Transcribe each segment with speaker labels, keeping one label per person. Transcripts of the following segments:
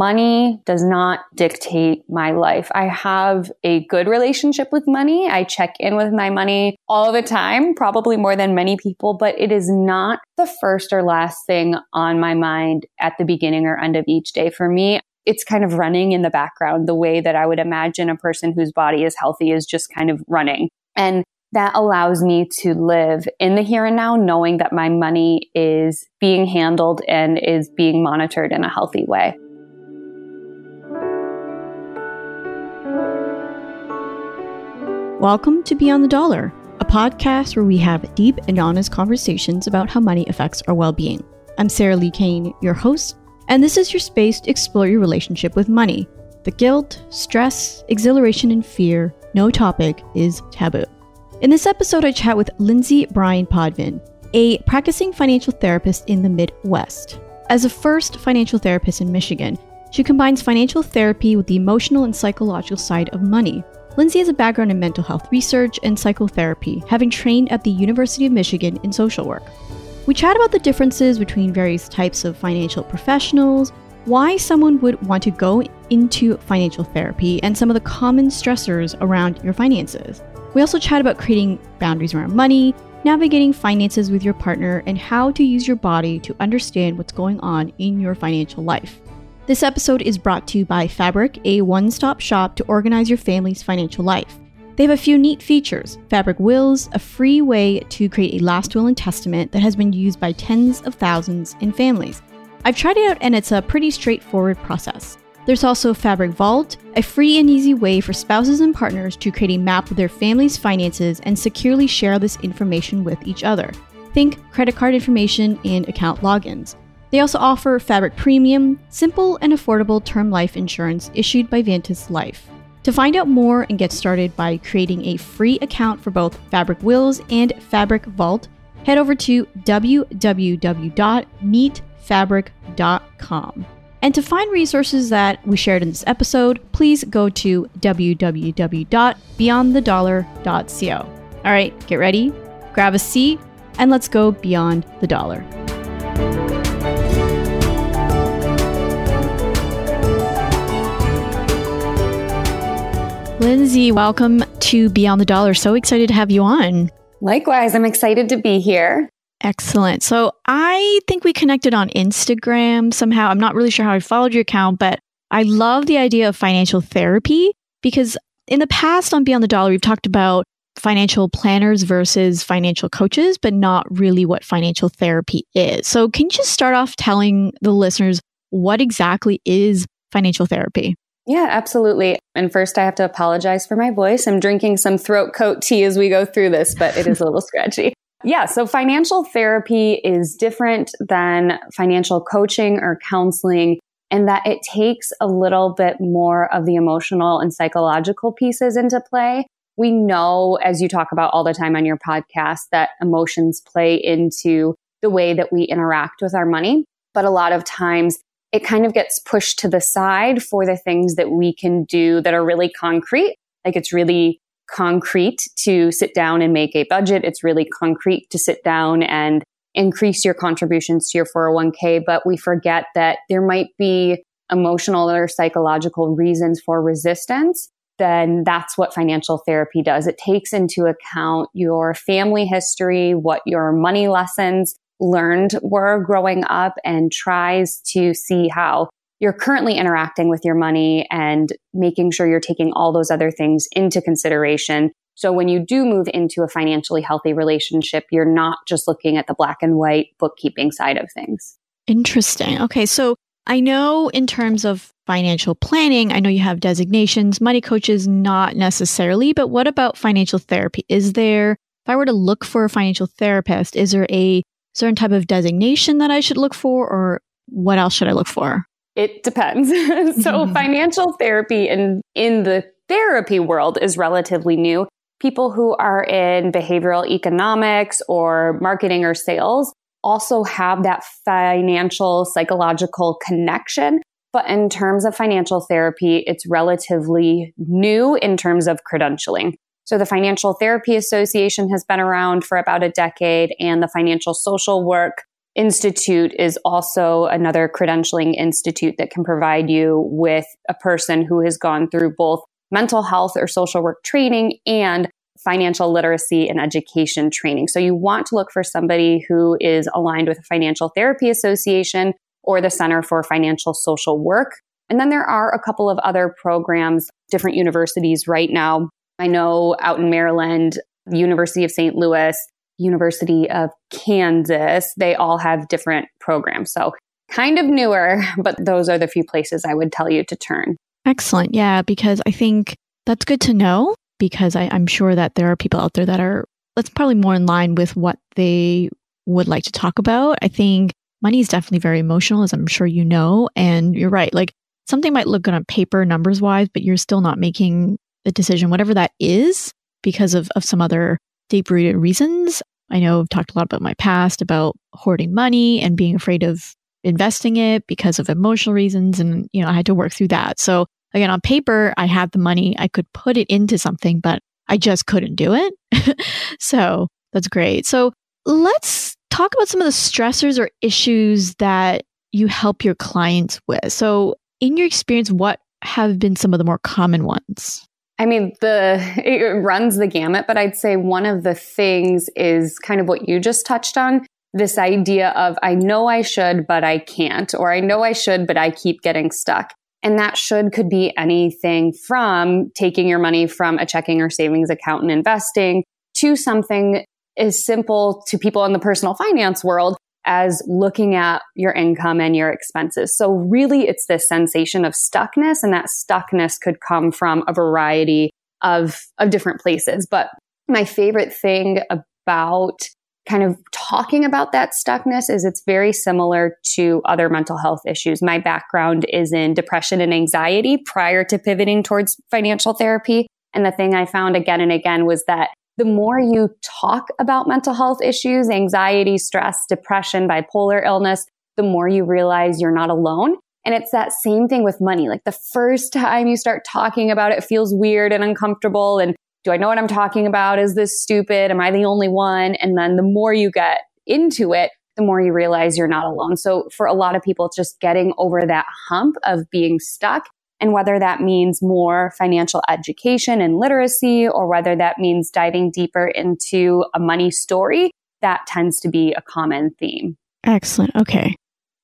Speaker 1: money does not dictate my life. I have a good relationship with money. I check in with my money all the time, probably more than many people, but it is not the first or last thing on my mind at the beginning or end of each day. For me, it's kind of running in the background the way that I would imagine a person whose body is healthy is just kind of running. And that allows me to live in the here and now, knowing that my money is being handled and is being monitored in a healthy way.
Speaker 2: Welcome to Beyond the Dollar, a podcast where we have deep and honest conversations about how money affects our well being. I'm Sarah Li Cain, your host, and this is your space to explore your relationship with money. The guilt, stress, exhilaration, and fear, no topic is taboo. In this episode, I chat with Lindsay Bryan Podvin, a practicing financial therapist in the Midwest. As a first financial therapist in Michigan, she combines financial therapy with the emotional and psychological side of money, Lindsay has a background in mental health research and psychotherapy, having trained at the University of Michigan in social work. We chat about the differences between various types of financial professionals, why someone would want to go into financial therapy, and some of the common stressors around your finances. We also chat about creating boundaries around money, navigating finances with your partner, and how to use your body to understand what's going on in your financial life. This episode is brought to you by Fabric, a one stop shop to organize your family's financial life. They have a few neat features Fabric Wills, a free way to create a last will and testament that has been used by tens of thousands in families. I've tried it out and it's a pretty straightforward process. There's also Fabric Vault, a free and easy way for spouses and partners to create a map of their family's finances and securely share this information with each other. Think credit card information and account logins. They also offer Fabric Premium, simple and affordable term life insurance issued by Vantis Life. To find out more and get started by creating a free account for both Fabric Wills and Fabric Vault, head over to www.meetfabric.com. And to find resources that we shared in this episode, please go to www.beyondthedollar.co. All right, get ready, grab a seat, and let's go beyond the dollar. Lindsay, welcome to Beyond the Dollar. So excited to have you on.
Speaker 1: Likewise, I'm excited to be here.
Speaker 2: Excellent. So I think we connected on Instagram somehow. I'm not really sure how I followed your account, but I love the idea of financial therapy because in the past on Beyond the Dollar, we've talked about financial planners versus financial coaches, but not really what financial therapy is. So can you just start off telling the listeners what exactly is financial therapy?
Speaker 1: Yeah, absolutely. And first, I have to apologize for my voice. I'm drinking some throat coat tea as we go through this, but it is a little scratchy. Yeah, so financial therapy is different than financial coaching or counseling in that it takes a little bit more of the emotional and psychological pieces into play. We know, as you talk about all the time on your podcast, that emotions play into the way that we interact with our money. But a lot of times it kind of gets pushed to the side for the things that we can do that are really concrete. Like it's really concrete to sit down and make a budget. It's really concrete to sit down and increase your contributions to your 401k. But we forget that there might be emotional or psychological reasons for resistance. Then that's what financial therapy does. It takes into account your family history, what your money lessons learned were growing up and tries to see how you're currently interacting with your money and making sure you're taking all those other things into consideration. So when you do move into a financially healthy relationship, you're not just looking at the black and white bookkeeping side of things.
Speaker 2: Interesting. Okay. So I know in terms of financial planning, I know you have designations, money coaches, not necessarily, but what about financial therapy? Is there, if I were to look for a financial therapist, is there a certain type of designation that I should look for, or what else should I look for?
Speaker 1: It depends. so, mm-hmm. financial therapy in, in the therapy world is relatively new. People who are in behavioral economics or marketing or sales also have that financial psychological connection. But in terms of financial therapy, it's relatively new in terms of credentialing. So the Financial Therapy Association has been around for about a decade and the financial social work Institute is also another credentialing institute that can provide you with a person who has gone through both mental health or social work training and financial literacy and education training. So you want to look for somebody who is aligned with a financial therapy association or the Center for Financial Social Work. And then there are a couple of other programs, different universities right now. I know out in Maryland, University of St. Louis, University of Kansas, they all have different programs. So kind of newer, but those are the few places I would tell you to turn.
Speaker 2: Excellent. Yeah, because I think that's good to know because I, I'm sure that there are people out there that are, that's probably more in line with what they would like to talk about. I think money is definitely very emotional, as I'm sure you know. And you're right. Like something might look good on paper, numbers wise, but you're still not making the decision, whatever that is, because of, of some other deep rooted reasons. I know I've talked a lot about my past about hoarding money and being afraid of investing it because of emotional reasons. And, you know, I had to work through that. So again, on paper, I had the money. I could put it into something, but I just couldn't do it. so that's great. So let's talk about some of the stressors or issues that you help your clients with. So in your experience, what have been some of the more common ones?
Speaker 1: I mean, the it runs the gamut, but I'd say one of the things is kind of what you just touched on. This idea of I know I should, but I can't, or I know I should, but I keep getting stuck. And that should could be anything from taking your money from a checking or savings account and investing to something as simple to people in the personal finance world as looking at your income and your expenses. So really it's this sensation of stuckness and that stuckness could come from a variety of, of different places. But my favorite thing about kind of talking about that stuckness is it's very similar to other mental health issues. My background is in depression and anxiety prior to pivoting towards financial therapy. And the thing I found again and again was that the more you talk about mental health issues, anxiety, stress, depression, bipolar illness, the more you realize you're not alone. And it's that same thing with money. Like the first time you start talking about it, it feels weird and uncomfortable. And do I know what I'm talking about? Is this stupid? Am I the only one? And then the more you get into it, the more you realize you're not alone. So for a lot of people, it's just getting over that hump of being stuck and whether that means more financial education and literacy or whether that means diving deeper into a money story, that tends to be a common theme.
Speaker 2: Excellent. Okay.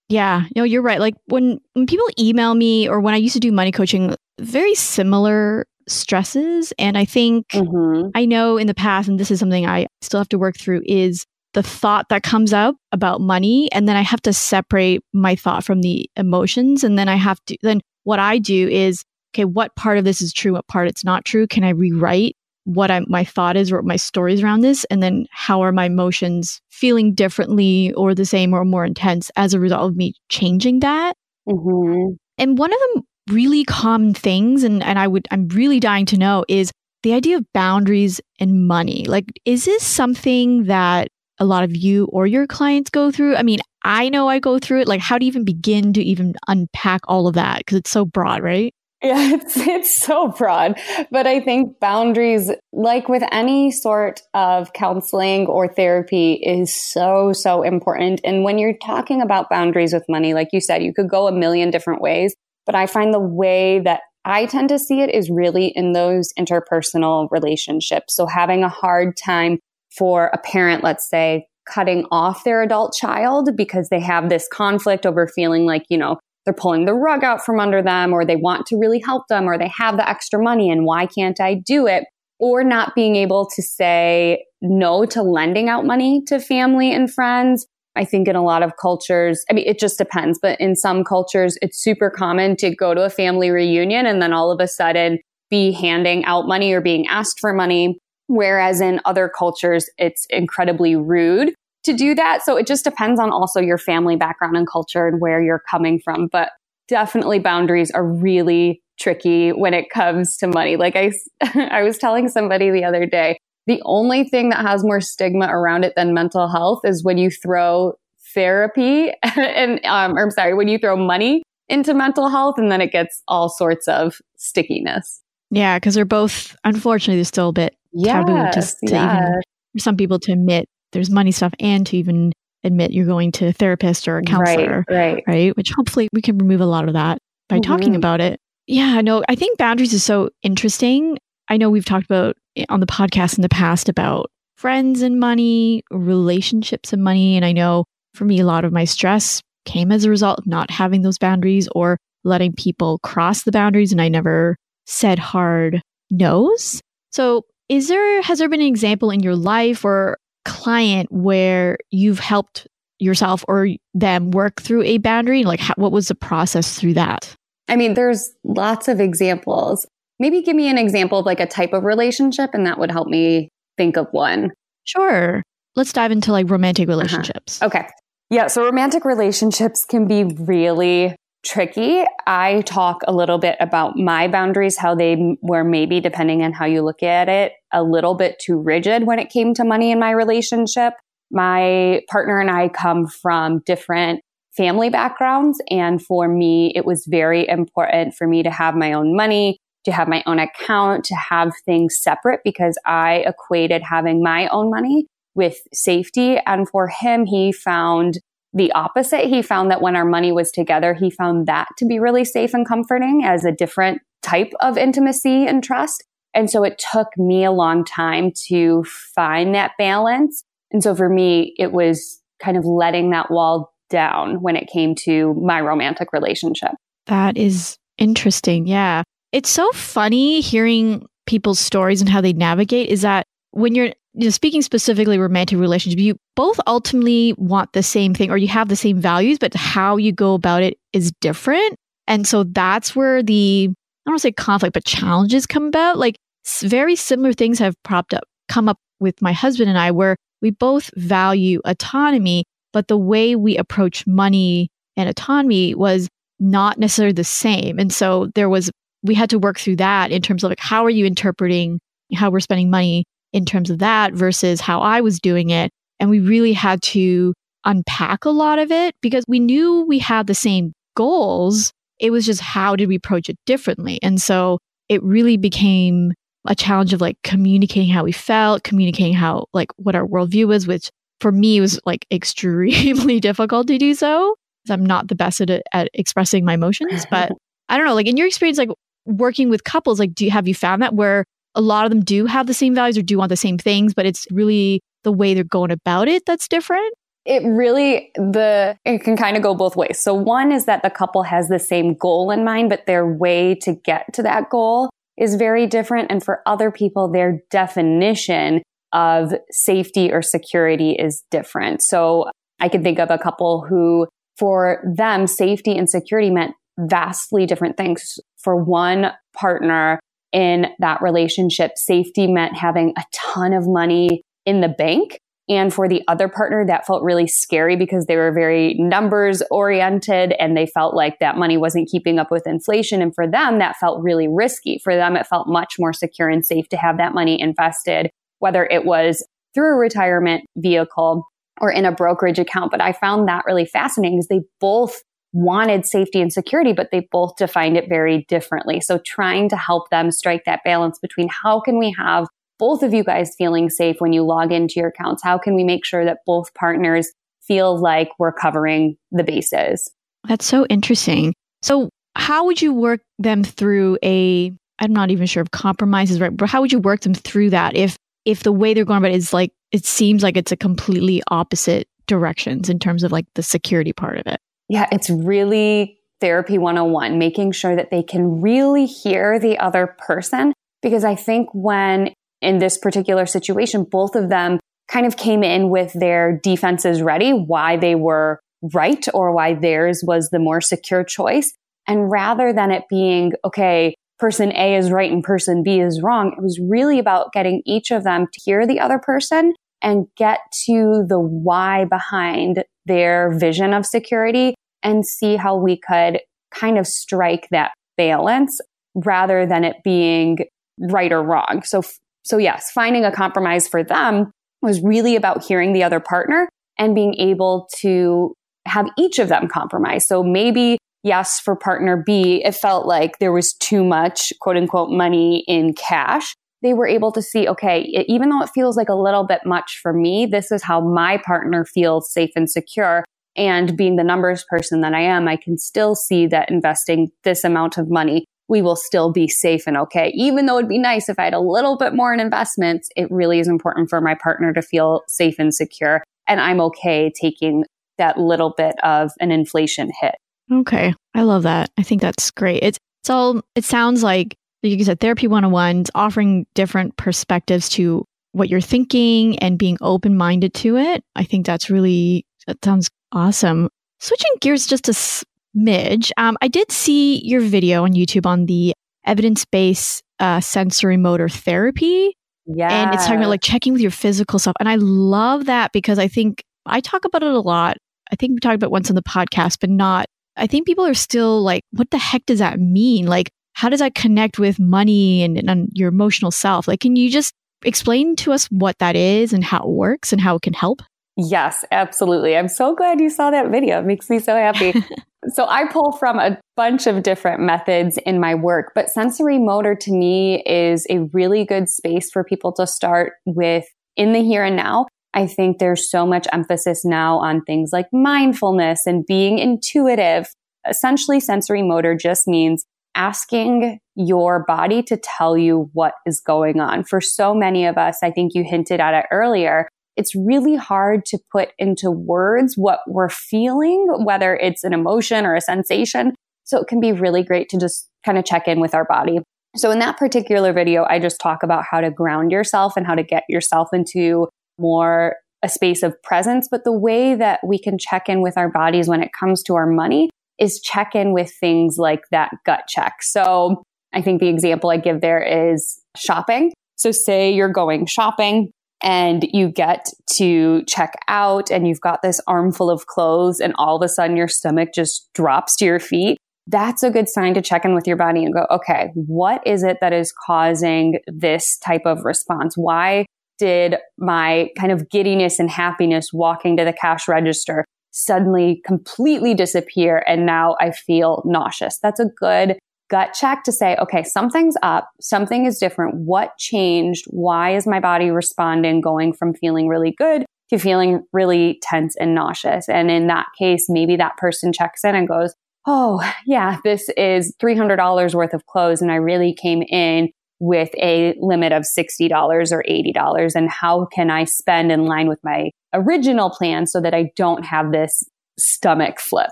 Speaker 2: Yeah, no, you're right. Like when when people email me or when I used to do money coaching, very similar stresses and I think mm-hmm. I know in the past and this is something I still have to work through is the thought that comes up about money and then I have to separate my thought from the emotions and then I have to then what I do is, okay, what part of this is true? What part it's not true? Can I rewrite what I, my thought is or my stories around this? And then how are my emotions feeling differently or the same or more intense as a result of me changing that? Mm-hmm. And one of the really common things, and, and I would, I'm really dying to know is the idea of boundaries and money. Like, is this something that a lot of you or your clients go through? I mean, I know I go through it. Like, how do you even begin to even unpack all of that? Because it's so broad, right?
Speaker 1: Yeah, it's it's so broad. But I think boundaries, like with any sort of counseling or therapy, is so, so important. And when you're talking about boundaries with money, like you said, you could go a million different ways. But I find the way that I tend to see it is really in those interpersonal relationships. So having a hard time for a parent, let's say, cutting off their adult child because they have this conflict over feeling like, you know, they're pulling the rug out from under them or they want to really help them or they have the extra money and why can't I do it? Or not being able to say no to lending out money to family and friends. I think in a lot of cultures, I mean, it just depends, but in some cultures, it's super common to go to a family reunion and then all of a sudden be handing out money or being asked for money Whereas in other cultures, it's incredibly rude to do that. So it just depends on also your family background and culture and where you're coming from. But definitely boundaries are really tricky when it comes to money. Like I, I was telling somebody the other day, the only thing that has more stigma around it than mental health is when you throw therapy and, um, or I'm sorry, when you throw money into mental health and then it gets all sorts of stickiness.
Speaker 2: Yeah, because they're both, unfortunately, they're still a bit yes, taboo just to yes. even for some people to admit there's money stuff and to even admit you're going to a therapist or a counselor.
Speaker 1: Right. Right.
Speaker 2: right? Which hopefully we can remove a lot of that by mm-hmm. talking about it. Yeah, no, I think boundaries is so interesting. I know we've talked about on the podcast in the past about friends and money, relationships and money. And I know for me, a lot of my stress came as a result of not having those boundaries or letting people cross the boundaries. And I never said hard no's. So, is there, has there been an example in your life or client where you've helped yourself or them work through a boundary? Like, how, what was the process through that?
Speaker 1: I mean, there's lots of examples. Maybe give me an example of like a type of relationship, and that would help me think of one.
Speaker 2: Sure. Let's dive into like romantic uh-huh. relationships.
Speaker 1: Uh-huh. Okay. Yeah. So romantic relationships can be really tricky. I talk a little bit about my boundaries, how they were maybe, depending on how you look at it, a little bit too rigid when it came to money in my relationship. My partner and I come from different family backgrounds. And for me, it was very important for me to have my own money, to have my own account, to have things separate because I equated having my own money with safety. And for him, he found the opposite. He found that when our money was together, he found that to be really safe and comforting as a different type of intimacy and trust. And so it took me a long time to find that balance. And so for me, it was kind of letting that wall down when it came to my romantic relationship.
Speaker 2: That is interesting. Yeah. It's so funny hearing people's stories and how they navigate is that when you're you know, speaking specifically romantic relationship, you both ultimately want the same thing or you have the same values, but how you go about it is different. And so that's where the, I don't want to say conflict, but challenges come about. Like very similar things have propped up, come up with my husband and I, where we both value autonomy, but the way we approach money and autonomy was not necessarily the same. And so there was we had to work through that in terms of like how are you interpreting how we're spending money in terms of that versus how I was doing it. And we really had to unpack a lot of it because we knew we had the same goals. It was just how did we approach it differently? And so it really became a challenge of like communicating how we felt, communicating how like what our worldview was, which for me was like extremely difficult to do so. Because I'm not the best at, at expressing my emotions, but I don't know, like in your experience, like working with couples, like, do you, have you found that where a lot of them do have the same values or do want the same things, but it's really the way they're going about it that's different?
Speaker 1: It really, the, it can kind of go both ways. So one is that the couple has the same goal in mind, but their way to get to that goal is very different. And for other people, their definition of safety or security is different. So I can think of a couple who, for them, safety and security meant vastly different things. For one partner in that relationship, safety meant having a ton of money in the bank. And for the other partner, that felt really scary because they were very numbers oriented and they felt like that money wasn't keeping up with inflation. And for them, that felt really risky. For them, it felt much more secure and safe to have that money invested, whether it was through a retirement vehicle or in a brokerage account. But I found that really fascinating because they both wanted safety and security, but they both defined it very differently. So trying to help them strike that balance between how can we have both of you guys feeling safe when you log into your accounts? How can we make sure that both partners feel like we're covering the bases?
Speaker 2: That's so interesting. So how would you work them through a I'm not even sure if compromise is right, but how would you work them through that if if the way they're going about it is like it seems like it's a completely opposite directions in terms of like the security part of it?
Speaker 1: Yeah, it's really therapy 101, making sure that they can really hear the other person. Because I think when in this particular situation, both of them kind of came in with their defenses ready, why they were right or why theirs was the more secure choice. And rather than it being, okay, person A is right and person B is wrong, it was really about getting each of them to hear the other person and get to the why behind their vision of security and see how we could kind of strike that balance rather than it being right or wrong. So, so yes, finding a compromise for them was really about hearing the other partner and being able to have each of them compromise. So maybe yes, for partner B, it felt like there was too much quote unquote money in cash. They were able to see, okay, even though it feels like a little bit much for me, this is how my partner feels safe and secure. And being the numbers person that I am, I can still see that investing this amount of money, we will still be safe and okay. Even though it'd be nice if I had a little bit more in investments, it really is important for my partner to feel safe and secure. And I'm okay taking that little bit of an inflation hit.
Speaker 2: Okay. I love that. I think that's great. It's, it's all, it sounds like, like you said, therapy 101 is offering different perspectives to what you're thinking and being open minded to it. I think that's really, that sounds awesome. Switching gears just a smidge, um, I did see your video on YouTube on the evidence based uh, sensory motor therapy.
Speaker 1: Yeah.
Speaker 2: And it's talking about like checking with your physical self. And I love that because I think I talk about it a lot. I think we talked about once on the podcast, but not, I think people are still like, what the heck does that mean? Like, how does that connect with money and, and your emotional self? Like, can you just explain to us what that is and how it works and how it can help?
Speaker 1: Yes, absolutely. I'm so glad you saw that video. It makes me so happy. so I pull from a bunch of different methods in my work, but sensory motor to me is a really good space for people to start with in the here and now. I think there's so much emphasis now on things like mindfulness and being intuitive. Essentially, sensory motor just means asking your body to tell you what is going on. For so many of us, I think you hinted at it earlier, it's really hard to put into words what we're feeling, whether it's an emotion or a sensation. So it can be really great to just kind of check in with our body. So in that particular video, I just talk about how to ground yourself and how to get yourself into more a space of presence. But the way that we can check in with our bodies when it comes to our money is check in with things like that gut check. So I think the example I give there is shopping. So say you're going shopping and you get to check out and you've got this armful of clothes and all of a sudden your stomach just drops to your feet. That's a good sign to check in with your body and go, okay, what is it that is causing this type of response? Why did my kind of giddiness and happiness walking to the cash register suddenly completely disappear and now I feel nauseous? That's a good gut check to say, okay, something's up, something is different. What changed? Why is my body responding going from feeling really good to feeling really tense and nauseous? And in that case, maybe that person checks in and goes, Oh, yeah, this is $300 worth of clothes. And I really came in with a limit of $60 or $80. And how can I spend in line with my original plan so that I don't have this stomach flip?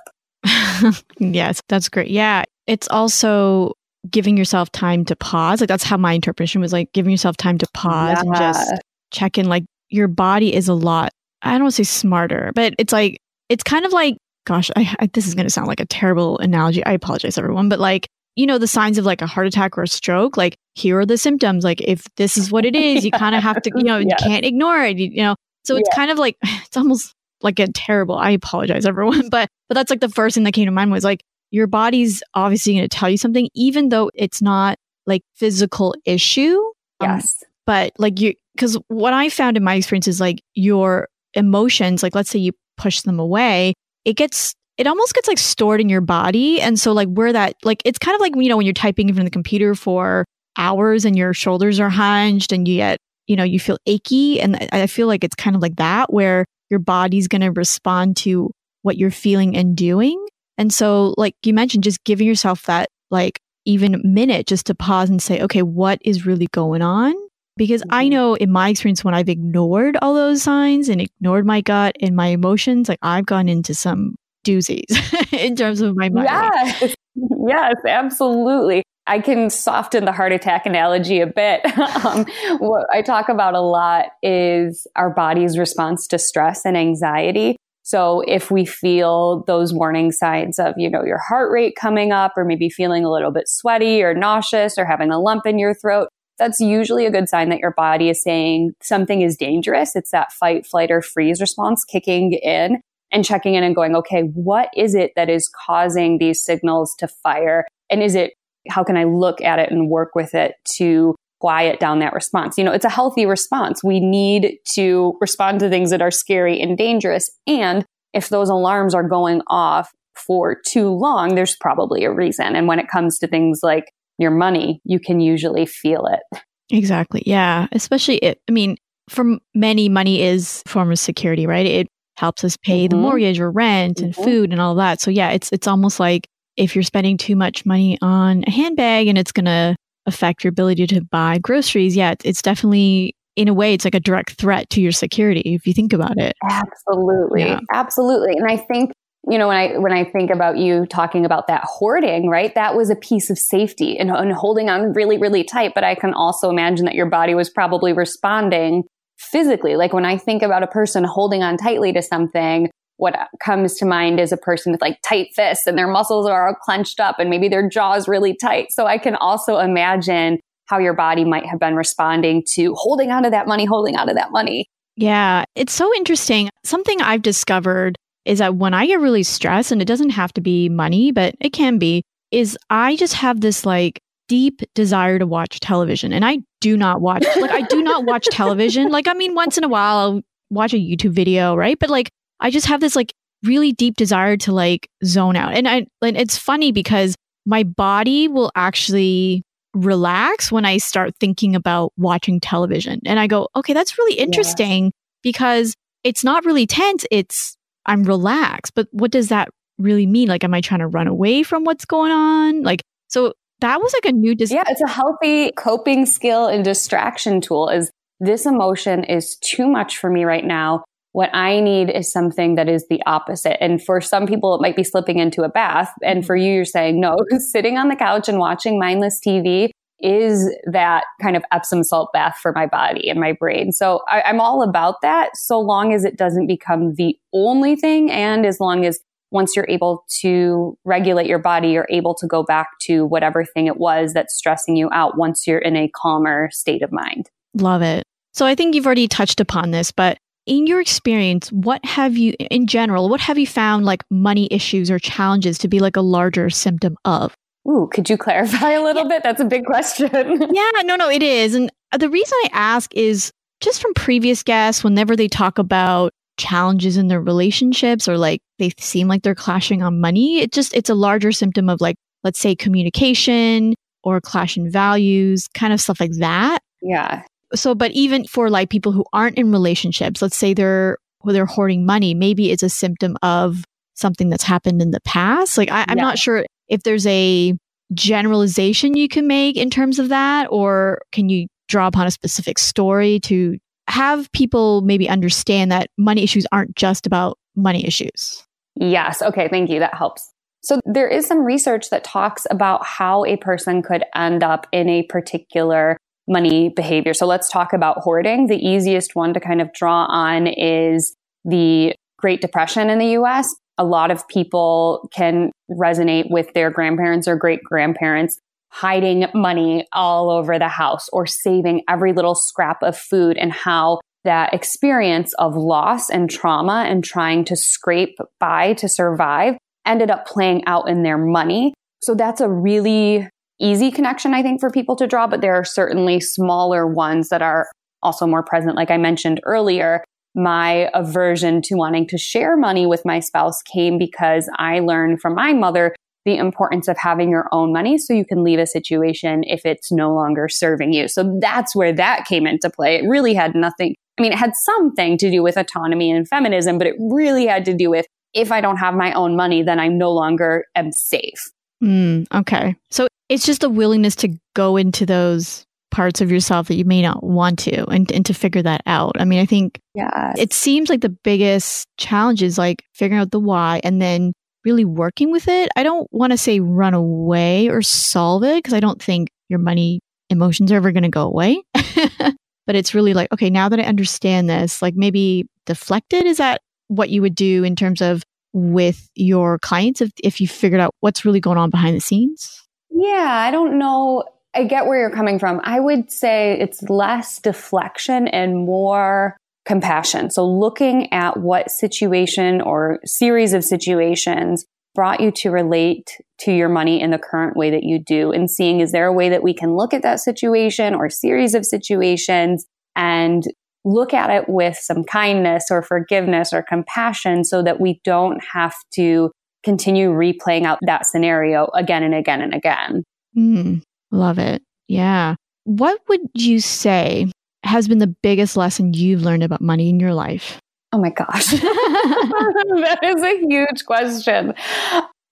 Speaker 2: yes, that's great. Yeah it's also giving yourself time to pause. Like that's how my interpretation was like giving yourself time to pause yeah. and just check in. Like your body is a lot, I don't want to say smarter, but it's like, it's kind of like, gosh, I, I, this is going to sound like a terrible analogy. I apologize, everyone, but like, you know, the signs of like a heart attack or a stroke, like here are the symptoms. Like if this is what it is, you kind of have to, you know, yes. you can't ignore it, you, you know? So it's yeah. kind of like, it's almost like a terrible, I apologize, everyone, but, but that's like the first thing that came to mind was like, your body's obviously going to tell you something, even though it's not like physical issue.
Speaker 1: Um, yes.
Speaker 2: Um, but like you, because what I found in my experience is like your emotions, like let's say you push them away, it gets, it almost gets like stored in your body. And so like where that, like it's kind of like, you know, when you're typing in the computer for hours and your shoulders are hunched and you get, you know, you feel achy. And I feel like it's kind of like that where your body's going to respond to what you're feeling and doing. And so, like you mentioned, just giving yourself that like even minute just to pause and say, okay, what is really going on? Because mm-hmm. I know in my experience, when I've ignored all those signs and ignored my gut and my emotions, like I've gone into some doozies in terms of my money.
Speaker 1: Yes, yes, absolutely. I can soften the heart attack analogy a bit. um, what I talk about a lot is our body's response to stress and anxiety. So if we feel those warning signs of, you know, your heart rate coming up or maybe feeling a little bit sweaty or nauseous or having a lump in your throat, that's usually a good sign that your body is saying something is dangerous. It's that fight, flight, or freeze response kicking in and checking in and going, okay, what is it that is causing these signals to fire? And is it, how can I look at it and work with it to quiet down that response. You know, it's a healthy response. We need to respond to things that are scary and dangerous. And if those alarms are going off for too long, there's probably a reason. And when it comes to things like your money, you can usually feel it.
Speaker 2: Exactly. Yeah. Especially, it, I mean, for many, money is form of security, right? It helps us pay mm-hmm. the mortgage or rent mm-hmm. and food and all that. So yeah, it's it's almost like if you're spending too much money on a handbag and it's going to affect your ability to buy groceries, yeah, it's definitely in a way it's like a direct threat to your security if you think about it.
Speaker 1: Absolutely. Yeah. Absolutely. And I think you know when i when i think about you talking about that hoarding right that was a piece of safety and, and, holding on really really tight but i can also imagine that your body was probably responding physically like when i think about a person holding on tightly to something what comes to mind is a person with like tight fists and their muscles are all clenched up and maybe their jaw is really tight. So I can also imagine how your body might have been responding to holding onto that money, holding onto that money.
Speaker 2: Yeah, it's so interesting. Something I've discovered is that when I get really stressed, and it doesn't have to be money, but it can be, is I just have this like deep desire to watch television. And I do not watch, like, I do not watch television. Like, I mean, once in a while, I'll watch a YouTube video, right? But like, I just have this like really deep desire to like zone out. And I and it's funny because my body will actually relax when I start thinking about watching television. And I go, okay, that's really interesting yeah. because it's not really tense. It's I'm relaxed. But what does that really mean? Like, am I trying to run away from what's going on? Like, so that was like a new
Speaker 1: dis- yeah it's a healthy coping skill and distraction tool is this emotion is too much for me right now what I need is something that is the opposite. And for some people, it might be slipping into a bath. And for you, you're saying, no, sitting on the couch and watching mindless TV is that kind of Epsom salt bath for my body and my brain. So I, am all about that so long as it doesn't become the only thing. And as long as once you're able to regulate your body, you're able to go back to whatever thing it was that's stressing you out once you're in a calmer state of mind.
Speaker 2: Love it. So I think you've already touched upon this, but in your experience, what have you, in general, what have you found like money issues or challenges to be like a larger symptom of?
Speaker 1: Ooh, could you clarify a little yeah. bit? That's a big question.
Speaker 2: yeah, no, no, it is. And uh, the reason I ask is just from previous guests, whenever they talk about challenges in their relationships or like they seem like they're clashing on money, it just, it's a larger symptom of like, let's say communication or clash in values, kind of stuff like that.
Speaker 1: Yeah
Speaker 2: so but even for like people who aren't in relationships let's say they're they're hoarding money maybe it's a symptom of something that's happened in the past. Like I, am yeah. not sure if there's a generalization you can make in terms of that or can you draw upon a specific story to have people maybe understand that money issues aren't just about money issues?
Speaker 1: Yes. Okay. Thank you. That helps. So there is some research that talks about how a person could end up in a particular money behavior. So let's talk about hoarding. The easiest one to kind of draw on is the Great Depression in the US. A lot of people can resonate with their grandparents or great grandparents hiding money all over the house or saving every little scrap of food and how that experience of loss and trauma and trying to scrape by to survive ended up playing out in their money. So that's a really easy connection, I think, for people to draw, but there are certainly smaller ones that are also more present. Like I mentioned earlier, my aversion to wanting to share money with my spouse came because I learned from my mother the importance of having your own money so you can leave a situation if it's no longer serving you. So that's where that came into play. It really had nothing, I mean, it had something to do with autonomy and feminism, but it really had to do with if I don't have my own money, then I no longer am safe.
Speaker 2: Mm, okay. So it's just a willingness to go into those parts of yourself that you may not want to and, and to figure that out. I mean, I think
Speaker 1: yes.
Speaker 2: it seems like the biggest challenge is like figuring out the why and then really working with it. I don't want to say run away or solve it because I don't think your money emotions are ever going to go away. but it's really like, okay, now that I understand this, like maybe deflect it. Is that what you would do in terms of with your clients if, if you figured out what's really going on behind the scenes?
Speaker 1: Yeah, I don't know. I get where you're coming from. I would say it's less deflection and more compassion. So looking at what situation or series of situations brought you to relate to your money in the current way that you do and seeing is there a way that we can look at that situation or series of situations and look at it with some kindness or forgiveness or compassion so that we don't have to continue replaying out that scenario again and again and again.
Speaker 2: Mm, love it. Yeah. what would you say has been the biggest lesson you've learned about money in your life?
Speaker 1: Oh my gosh. that is a huge question.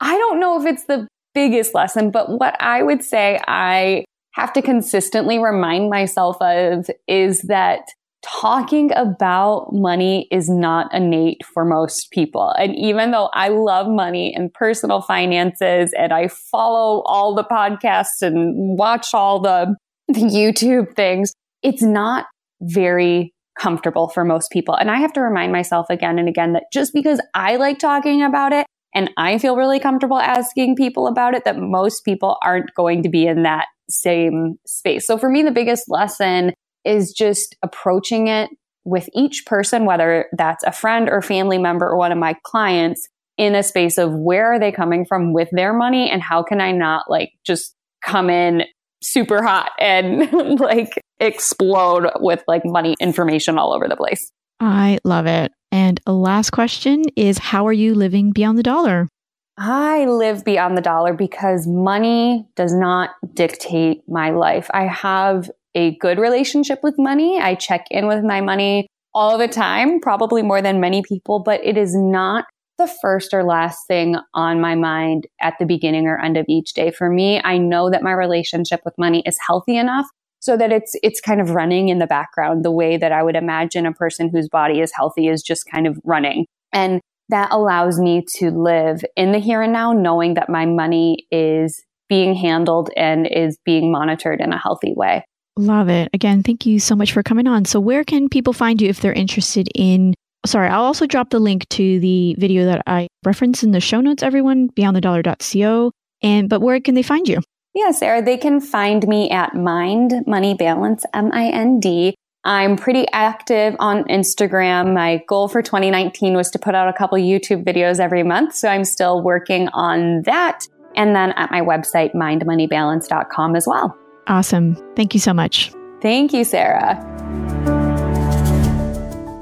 Speaker 1: I don't know if it's the biggest lesson, but what I would say I have to consistently remind myself of is that talking about money is not innate for most people. And even though I love money and personal finances and I follow all the podcasts and watch all the, the YouTube things, it's not very comfortable for most people. And I have to remind myself again and again that just because I like talking about it and I feel really comfortable asking people about it, that most people aren't going to be in that same space. So for me, the biggest lesson is just approaching it with each person, whether that's a friend or family member or one of my clients in a space of where are they coming from with their money and how can I not like just come in super hot and like explode with like money information all over the place.
Speaker 2: I love it. And last question is how are you living beyond the dollar?
Speaker 1: I live beyond the dollar because money does not dictate my life. I have a good relationship with money. I check in with my money all the time, probably more than many people, but it is not the first or last thing on my mind at the beginning or end of each day. For me, I know that my relationship with money is healthy enough so that it's it's kind of running in the background the way that I would imagine a person whose body is healthy is just kind of running. And that allows me to live in the here and now knowing that my money is being handled and is being monitored in a healthy way.
Speaker 2: Love it. Again, thank you so much for coming on. So, where can people find you if they're interested in? Sorry, I'll also drop the link to the video that I reference in the show notes, everyone, beyondthedollar.co. And, but where can they find you?
Speaker 1: Yeah, Sarah, they can find me at Mind Money Balance, M I N D. I'm pretty active on Instagram. My goal for 2019 was to put out a couple YouTube videos every month. So I'm still working on that. And then at my website, mindmoneybalance.com as well.
Speaker 2: Awesome. Thank you so much.
Speaker 1: Thank you, Sarah.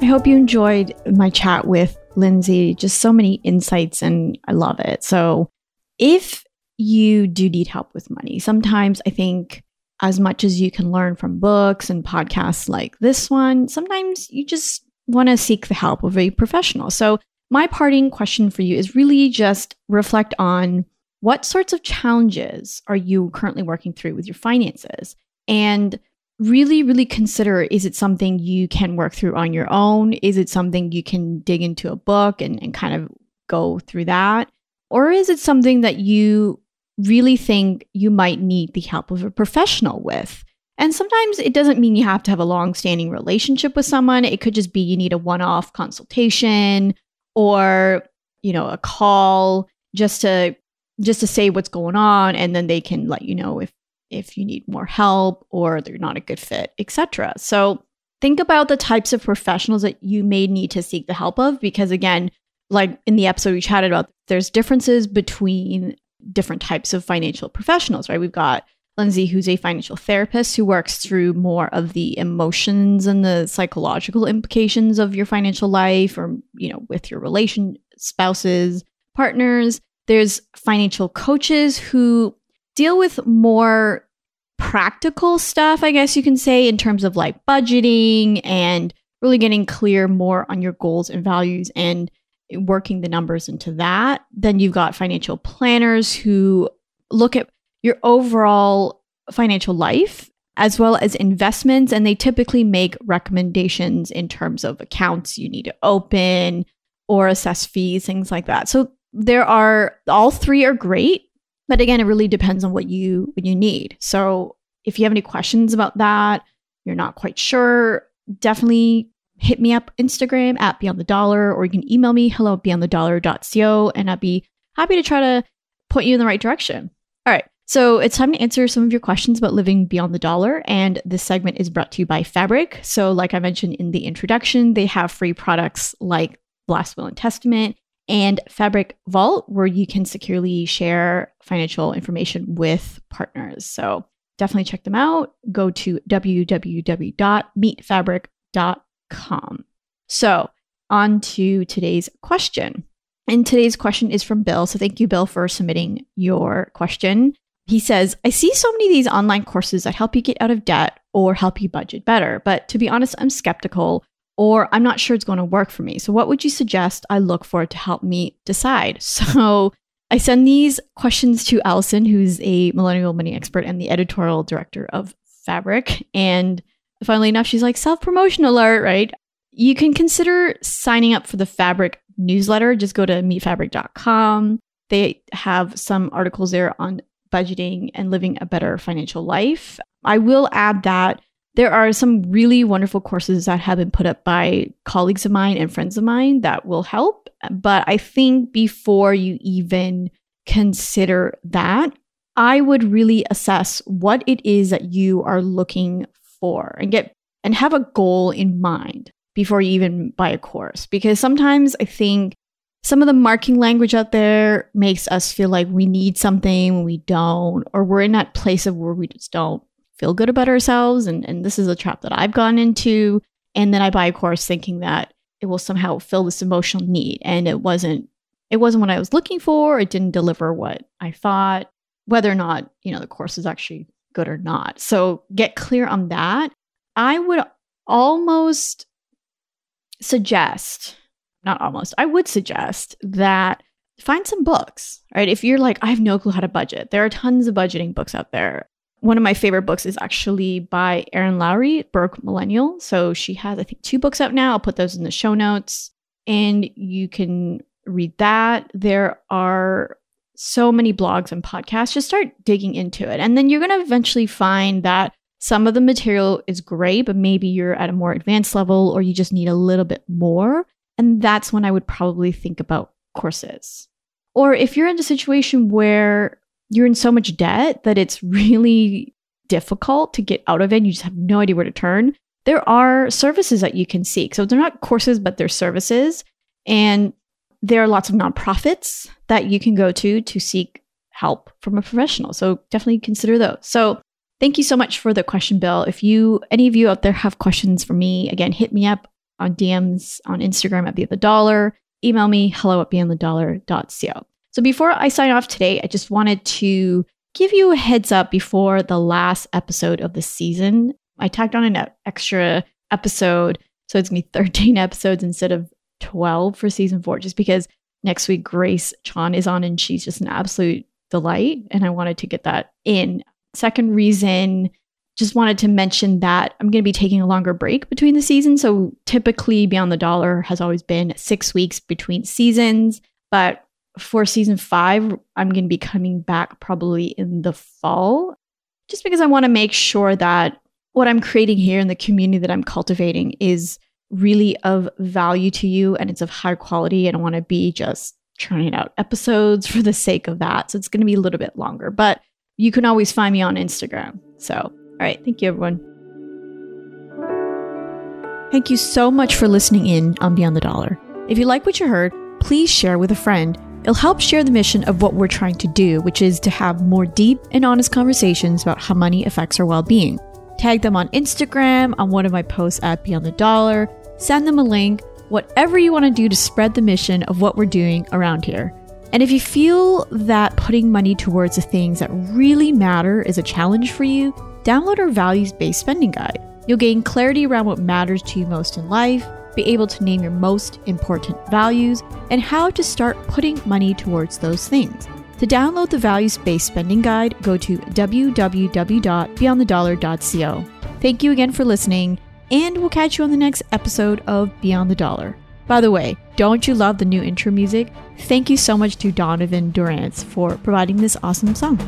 Speaker 2: I hope you enjoyed my chat with Lindsay. Just so many insights, and I love it. So, if you do need help with money, sometimes I think as much as you can learn from books and podcasts like this one, sometimes you just want to seek the help of a professional. So, my parting question for you is really just reflect on what sorts of challenges are you currently working through with your finances? And really, really consider is it something you can work through on your own? Is it something you can dig into a book and, and kind of go through that? Or is it something that you really think you might need the help of a professional with? And sometimes it doesn't mean you have to have a long standing relationship with someone. It could just be you need a one off consultation or, you know, a call just to just to say what's going on and then they can let you know if if you need more help or they're not a good fit etc so think about the types of professionals that you may need to seek the help of because again like in the episode we chatted about there's differences between different types of financial professionals right? We've got lindsay who's a financial therapist who works through more of the emotions and the psychological implications of your financial life or you know with your relation spouses partners there's financial coaches who deal with more practical stuff, I guess you can say, in terms of like budgeting and really getting clear more on your goals and values and working the numbers into that. Then you've got financial planners who look at your overall financial life as well as investments. And they typically make recommendations in terms of accounts you need to open or assess fees, things like that. So there are all three are great, but again, it really depends on what you what you need. So if you have any questions about that, you're not quite sure, definitely hit me up Instagram at Beyond the Dollar, or you can email me hello at beyondthedollar.co, and I'd be happy to try to point you in the right direction. All right. So it's time to answer some of your questions about living beyond the dollar. And this segment is brought to you by Fabric. So, like I mentioned in the introduction, they have free products like Last Will and Testament and Fabric Vault, where you can securely share financial information with partners. So definitely check them out. Go to www.meetfabric.com. So, on to today's question. And today's question is from Bill. So, thank you, Bill, for submitting your question. He says, I see so many of these online courses that help you get out of debt or help you budget better. But to be honest, I'm skeptical or I'm not sure it's going to work for me. So, what would you suggest I look for to help me decide? So, I send these questions to Allison, who's a millennial money expert and the editorial director of Fabric. And funnily enough, she's like, self promotion alert, right? You can consider signing up for the Fabric newsletter. Just go to meetfabric.com. They have some articles there on budgeting and living a better financial life. I will add that there are some really wonderful courses that have been put up by colleagues of mine and friends of mine that will help. But I think before you even consider that, I would really assess what it is that you are looking for and get and have a goal in mind before you even buy a course. Because sometimes I think some of the marking language out there makes us feel like we need something we don't, or we're in that place of where we just don't feel good about ourselves. And, and this is a trap that I've gone into. And then I buy a course thinking that it will somehow fill this emotional need. And it wasn't, it wasn't what I was looking for. It didn't deliver what I thought, whether or not, you know, the course is actually good or not. So get clear on that. I would almost suggest, not almost, I would suggest that find some books, right? If you're like, I have no clue how to budget, there are tons of budgeting books out there one of my favorite books is actually by Erin Lowry, Broke Millennial. So she has, I think, two books out now. I'll put those in the show notes and you can read that. There are so many blogs and podcasts. Just start digging into it. And then you're going to eventually find that some of the material is great, but maybe you're at a more advanced level or you just need a little bit more. And that's when I would probably think about courses. Or if you're in a situation where you're in so much debt that it's really difficult to get out of it. You just have no idea where to turn. There are services that you can seek. So they're not courses, but they're services. And there are lots of nonprofits that you can go to to seek help from a professional. So definitely consider those. So thank you so much for the question, Bill. If you, any of you out there have questions for me, again, hit me up on DMs on Instagram at Beyond the Dollar. Email me hello at beyondthedollar.co. So before I sign off today, I just wanted to give you a heads up before the last episode of the season. I tacked on an extra episode, so it's gonna be 13 episodes instead of 12 for season four, just because next week Grace Chan is on and she's just an absolute delight. And I wanted to get that in. Second reason, just wanted to mention that I'm going to be taking a longer break between the seasons. So typically, Beyond the Dollar has always been six weeks between seasons. But for season five, I'm going to be coming back probably in the fall, just because I want to make sure that what I'm creating here in the community that I'm cultivating is really of value to you and it's of high quality. I don't want to be just churning out episodes for the sake of that. So it's going to be a little bit longer, but you can always find me on Instagram. So, all right. Thank you, everyone. Thank you so much for listening in on Beyond the Dollar. If you like what you heard, please share with a friend It'll help share the mission of what we're trying to do, which is to have more deep and honest conversations about how money affects our well being. Tag them on Instagram, on one of my posts at Beyond the Dollar, send them a link, whatever you want to do to spread the mission of what we're doing around here. And if you feel that putting money towards the things that really matter is a challenge for you, download our values based spending guide. You'll gain clarity around what matters to you most in life be able to name your most important values, and how to start putting money towards those things. To download the values based spending guide, go to www.beyondthedollar.co. Thank you again for listening, and we'll catch you on the next episode of Beyond the Dollar. By the way, don't you love the new intro music? Thank you so much to Donovan Durance for providing this awesome song.